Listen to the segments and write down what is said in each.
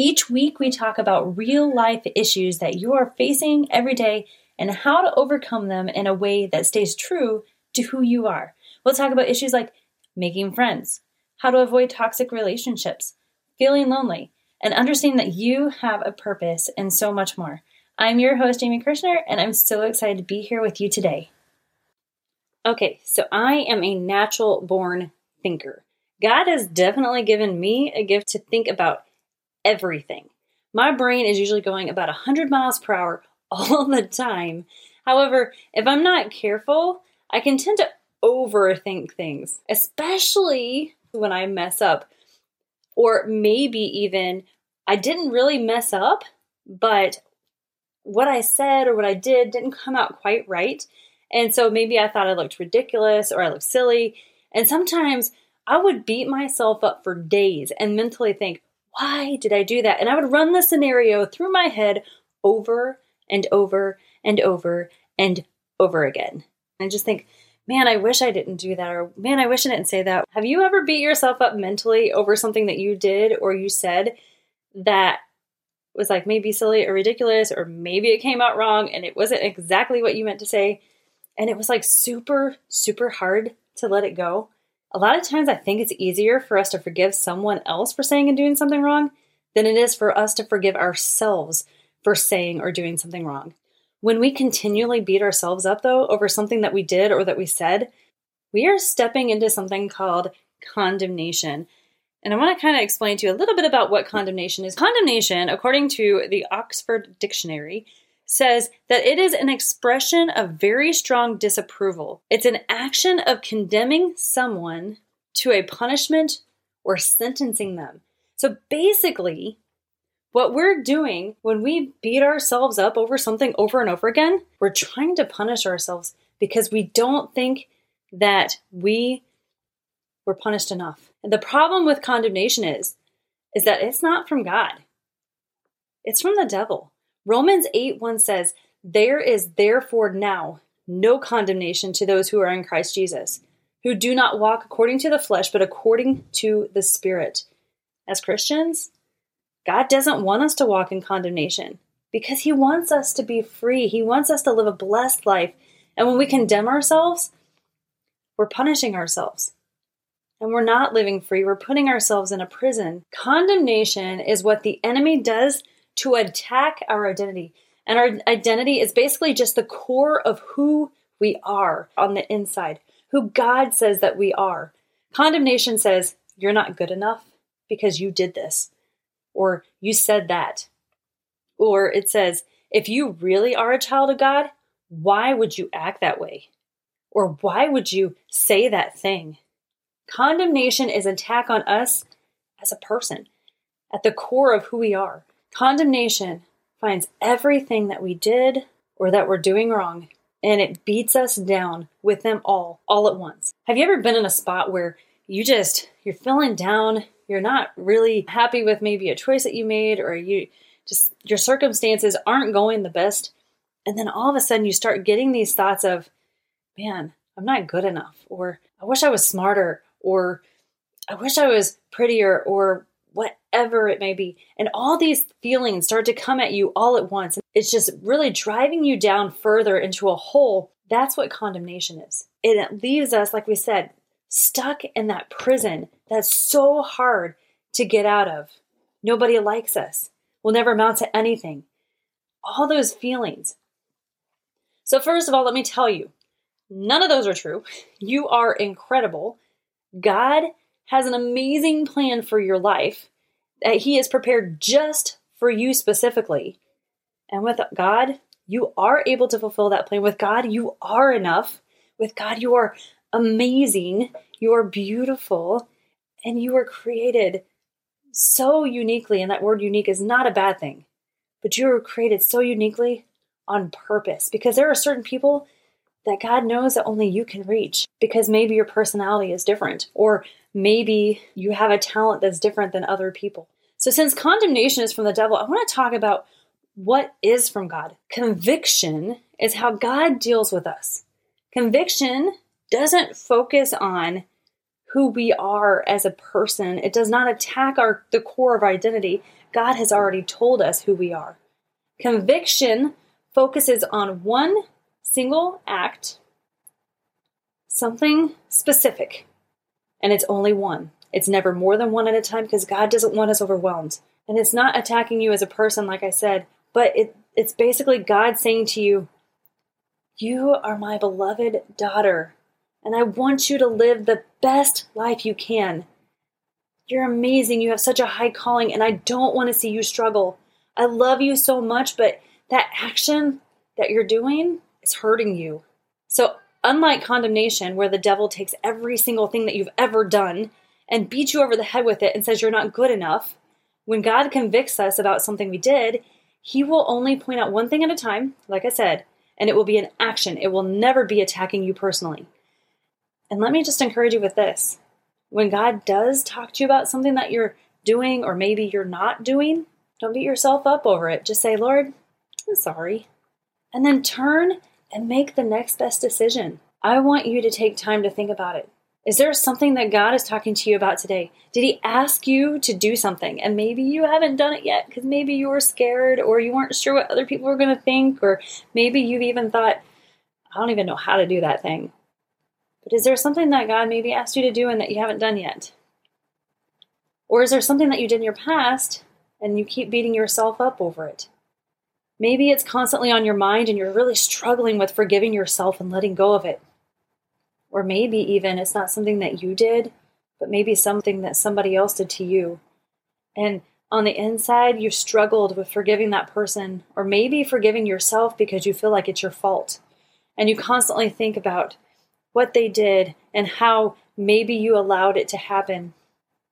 Each week, we talk about real life issues that you are facing every day and how to overcome them in a way that stays true to who you are. We'll talk about issues like making friends, how to avoid toxic relationships, feeling lonely, and understanding that you have a purpose and so much more. I'm your host, Amy Kirshner, and I'm so excited to be here with you today. Okay, so I am a natural born thinker. God has definitely given me a gift to think about everything. My brain is usually going about 100 miles per hour all the time. However, if I'm not careful, I can tend to overthink things, especially when I mess up. Or maybe even I didn't really mess up, but what I said or what I did didn't come out quite right. And so maybe I thought I looked ridiculous or I looked silly. And sometimes I would beat myself up for days and mentally think, why did I do that? And I would run the scenario through my head over and over and over and over again. And I just think, man, I wish I didn't do that, or man, I wish I didn't say that. Have you ever beat yourself up mentally over something that you did or you said that was like maybe silly or ridiculous, or maybe it came out wrong and it wasn't exactly what you meant to say? And it was like super, super hard to let it go. A lot of times I think it's easier for us to forgive someone else for saying and doing something wrong than it is for us to forgive ourselves for saying or doing something wrong. When we continually beat ourselves up, though, over something that we did or that we said, we are stepping into something called condemnation. And I want to kind of explain to you a little bit about what condemnation is. Condemnation, according to the Oxford Dictionary, says that it is an expression of very strong disapproval. It's an action of condemning someone to a punishment or sentencing them. So basically, what we're doing when we beat ourselves up over something over and over again, we're trying to punish ourselves because we don't think that we were punished enough. And the problem with condemnation is is that it's not from God. It's from the devil. Romans 8 1 says, There is therefore now no condemnation to those who are in Christ Jesus, who do not walk according to the flesh, but according to the Spirit. As Christians, God doesn't want us to walk in condemnation because He wants us to be free. He wants us to live a blessed life. And when we condemn ourselves, we're punishing ourselves. And we're not living free. We're putting ourselves in a prison. Condemnation is what the enemy does to attack our identity. And our identity is basically just the core of who we are on the inside, who God says that we are. Condemnation says, You're not good enough because you did this or you said that. Or it says, if you really are a child of God, why would you act that way? Or why would you say that thing? Condemnation is attack on us as a person, at the core of who we are. Condemnation finds everything that we did or that we're doing wrong, and it beats us down with them all, all at once. Have you ever been in a spot where you just, you're feeling down, you're not really happy with maybe a choice that you made or you just your circumstances aren't going the best and then all of a sudden you start getting these thoughts of man i'm not good enough or i wish i was smarter or i wish i was prettier or whatever it may be and all these feelings start to come at you all at once it's just really driving you down further into a hole that's what condemnation is And it leaves us like we said stuck in that prison that's so hard to get out of. Nobody likes us. We'll never amount to anything. All those feelings. So, first of all, let me tell you none of those are true. You are incredible. God has an amazing plan for your life that He has prepared just for you specifically. And with God, you are able to fulfill that plan. With God, you are enough. With God, you are amazing. You are beautiful. And you are created so uniquely. And that word unique is not a bad thing, but you were created so uniquely on purpose because there are certain people that God knows that only you can reach because maybe your personality is different or maybe you have a talent that's different than other people. So, since condemnation is from the devil, I want to talk about what is from God. Conviction is how God deals with us. Conviction doesn't focus on who we are as a person. It does not attack our the core of our identity. God has already told us who we are. Conviction focuses on one single act, something specific, and it's only one. It's never more than one at a time because God doesn't want us overwhelmed. And it's not attacking you as a person, like I said, but it, it's basically God saying to you, You are my beloved daughter, and I want you to live the best life you can. You're amazing. You have such a high calling, and I don't want to see you struggle. I love you so much, but that action that you're doing is hurting you. So, unlike condemnation, where the devil takes every single thing that you've ever done and beats you over the head with it and says you're not good enough, when God convicts us about something we did, he will only point out one thing at a time, like I said, and it will be an action. It will never be attacking you personally. And let me just encourage you with this when God does talk to you about something that you're doing or maybe you're not doing, don't beat yourself up over it. Just say, Lord, I'm sorry. And then turn and make the next best decision. I want you to take time to think about it. Is there something that God is talking to you about today? Did He ask you to do something and maybe you haven't done it yet because maybe you were scared or you weren't sure what other people were going to think, or maybe you've even thought, I don't even know how to do that thing. But is there something that God maybe asked you to do and that you haven't done yet? Or is there something that you did in your past and you keep beating yourself up over it? Maybe it's constantly on your mind and you're really struggling with forgiving yourself and letting go of it. Or maybe even it's not something that you did, but maybe something that somebody else did to you. And on the inside, you struggled with forgiving that person, or maybe forgiving yourself because you feel like it's your fault. And you constantly think about what they did and how maybe you allowed it to happen.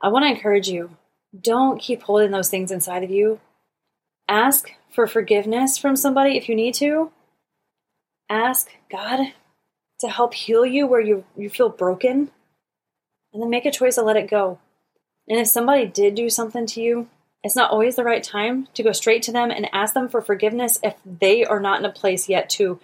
I want to encourage you don't keep holding those things inside of you. Ask for forgiveness from somebody if you need to. Ask God to help heal you where you, you feel broken. And then make a choice to let it go. And if somebody did do something to you, it's not always the right time to go straight to them and ask them for forgiveness if they are not in a place yet to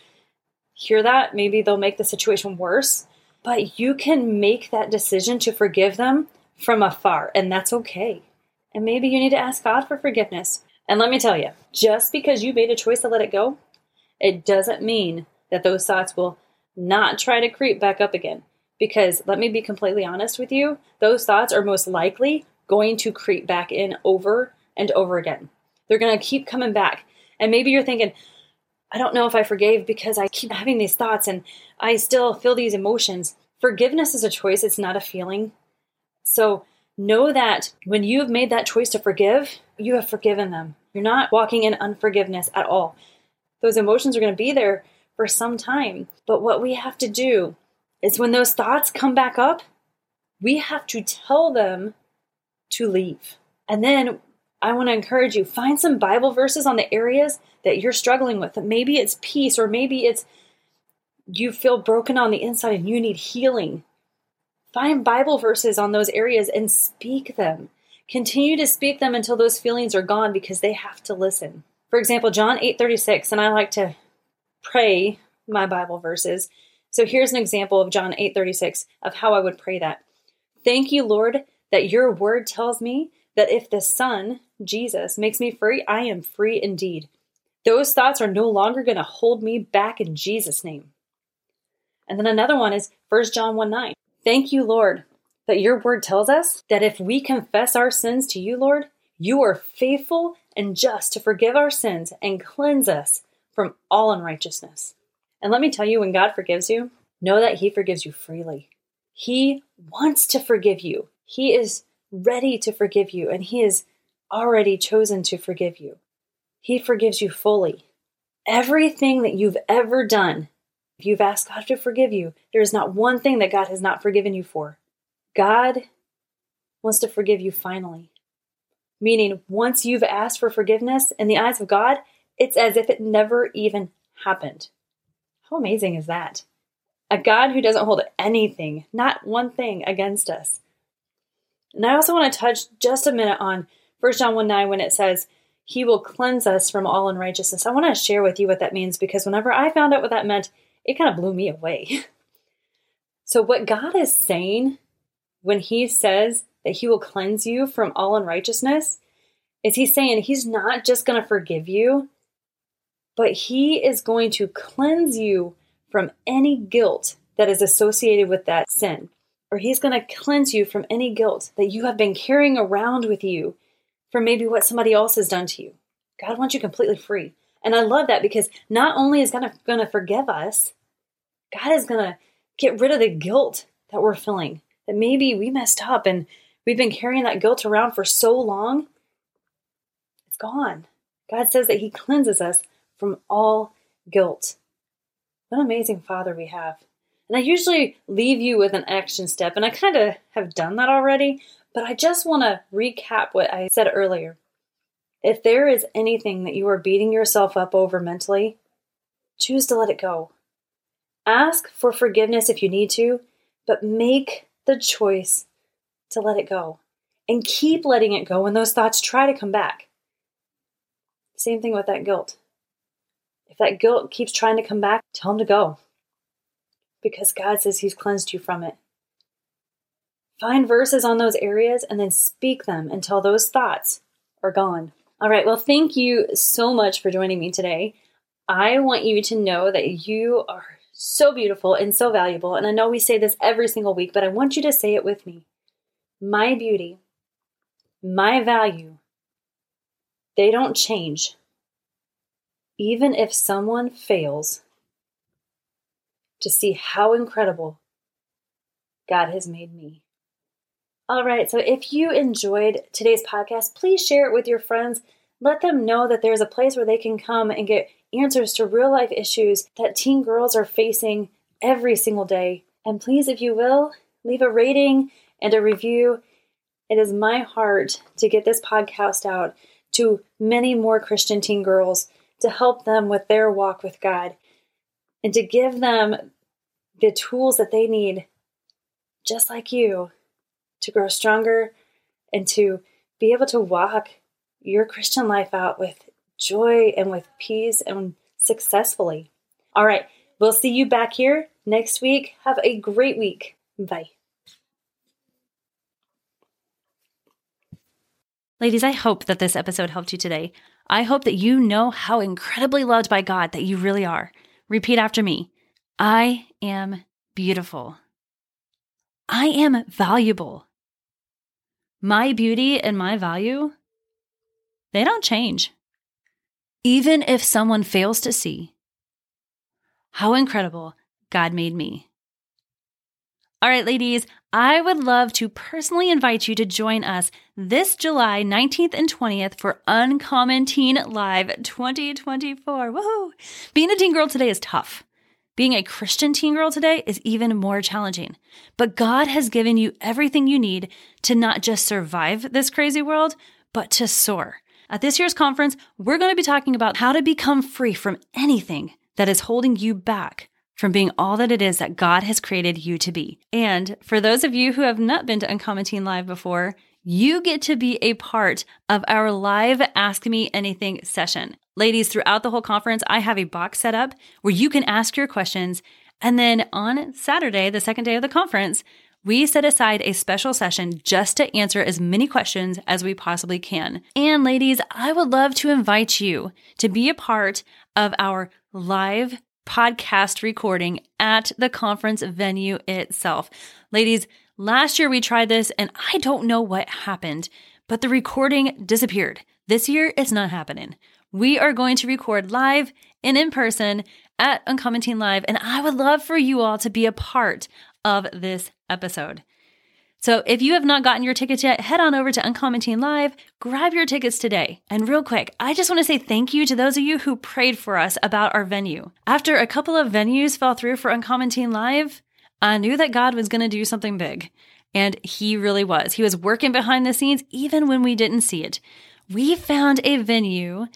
hear that. Maybe they'll make the situation worse. But you can make that decision to forgive them from afar, and that's okay. And maybe you need to ask God for forgiveness. And let me tell you, just because you made a choice to let it go, it doesn't mean that those thoughts will not try to creep back up again. Because let me be completely honest with you, those thoughts are most likely going to creep back in over and over again. They're going to keep coming back. And maybe you're thinking, I don't know if I forgave because I keep having these thoughts and I still feel these emotions. Forgiveness is a choice, it's not a feeling. So know that when you have made that choice to forgive, you have forgiven them. You're not walking in unforgiveness at all. Those emotions are going to be there for some time. But what we have to do is when those thoughts come back up, we have to tell them to leave. And then I want to encourage you find some Bible verses on the areas that you're struggling with. Maybe it's peace, or maybe it's you feel broken on the inside and you need healing. Find Bible verses on those areas and speak them. Continue to speak them until those feelings are gone because they have to listen. For example, John 8:36, and I like to pray my Bible verses. So here's an example of John 8:36 of how I would pray that. Thank you, Lord, that your word tells me that if the Son, Jesus, makes me free, I am free indeed. Those thoughts are no longer going to hold me back in Jesus' name. And then another one is 1 John 1 9. Thank you, Lord, that your word tells us that if we confess our sins to you, Lord, you are faithful and just to forgive our sins and cleanse us from all unrighteousness. And let me tell you, when God forgives you, know that He forgives you freely. He wants to forgive you. He is ready to forgive you, and He has already chosen to forgive you. He forgives you fully. Everything that you've ever done, if you've asked God to forgive you, there is not one thing that God has not forgiven you for. God wants to forgive you finally. Meaning, once you've asked for forgiveness in the eyes of God, it's as if it never even happened. How amazing is that? A God who doesn't hold anything, not one thing, against us. And I also want to touch just a minute on 1 John 1 9 when it says, He will cleanse us from all unrighteousness. I want to share with you what that means because whenever I found out what that meant, it kind of blew me away. so, what God is saying when He says that He will cleanse you from all unrighteousness is He's saying He's not just going to forgive you, but He is going to cleanse you from any guilt that is associated with that sin. Or he's going to cleanse you from any guilt that you have been carrying around with you from maybe what somebody else has done to you. God wants you completely free. And I love that because not only is God going to forgive us, God is going to get rid of the guilt that we're feeling. That maybe we messed up and we've been carrying that guilt around for so long. It's gone. God says that He cleanses us from all guilt. What an amazing Father we have. And I usually leave you with an action step, and I kind of have done that already, but I just want to recap what I said earlier. If there is anything that you are beating yourself up over mentally, choose to let it go. Ask for forgiveness if you need to, but make the choice to let it go and keep letting it go when those thoughts try to come back. Same thing with that guilt. If that guilt keeps trying to come back, tell him to go. Because God says he's cleansed you from it. Find verses on those areas and then speak them until those thoughts are gone. All right, well, thank you so much for joining me today. I want you to know that you are so beautiful and so valuable. And I know we say this every single week, but I want you to say it with me. My beauty, my value, they don't change even if someone fails, to see how incredible God has made me. All right, so if you enjoyed today's podcast, please share it with your friends. Let them know that there's a place where they can come and get answers to real life issues that teen girls are facing every single day. And please, if you will, leave a rating and a review. It is my heart to get this podcast out to many more Christian teen girls to help them with their walk with God and to give them the tools that they need, just like you, to grow stronger and to be able to walk your Christian life out with joy and with peace and successfully. All right, we'll see you back here next week. Have a great week. Bye. Ladies, I hope that this episode helped you today. I hope that you know how incredibly loved by God that you really are. Repeat after me I am beautiful. I am valuable. My beauty and my value, they don't change. Even if someone fails to see how incredible God made me. All right, ladies, I would love to personally invite you to join us this July 19th and 20th for Uncommon Teen Live 2024. Woohoo! Being a teen girl today is tough. Being a Christian teen girl today is even more challenging. But God has given you everything you need to not just survive this crazy world, but to soar. At this year's conference, we're going to be talking about how to become free from anything that is holding you back from being all that it is that God has created you to be. And for those of you who have not been to Uncommon Teen Live before, you get to be a part of our live Ask Me Anything session. Ladies, throughout the whole conference, I have a box set up where you can ask your questions. And then on Saturday, the second day of the conference, we set aside a special session just to answer as many questions as we possibly can. And ladies, I would love to invite you to be a part of our live podcast recording at the conference venue itself. Ladies, last year we tried this and I don't know what happened, but the recording disappeared. This year it's not happening. We are going to record live and in person at Uncommon Teen Live, and I would love for you all to be a part of this episode. So if you have not gotten your tickets yet, head on over to Uncommon Teen Live, grab your tickets today. And real quick, I just want to say thank you to those of you who prayed for us about our venue. After a couple of venues fell through for Uncommon Teen Live, I knew that God was going to do something big. And he really was. He was working behind the scenes even when we didn't see it. We found a venue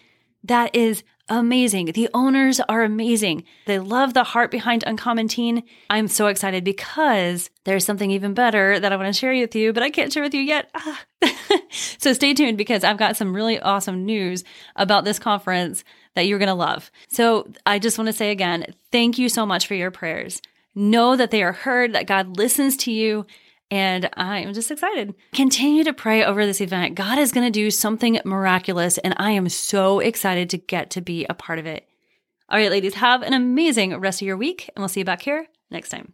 that is amazing. The owners are amazing. They love the heart behind Uncommon Teen. I'm so excited because there's something even better that I want to share with you, but I can't share with you yet. Ah. so stay tuned because I've got some really awesome news about this conference that you're going to love. So I just want to say again, thank you so much for your prayers. Know that they are heard, that God listens to you, and I'm just excited. Continue to pray over this event. God is going to do something miraculous, and I am so excited to get to be a part of it. All right, ladies, have an amazing rest of your week, and we'll see you back here next time.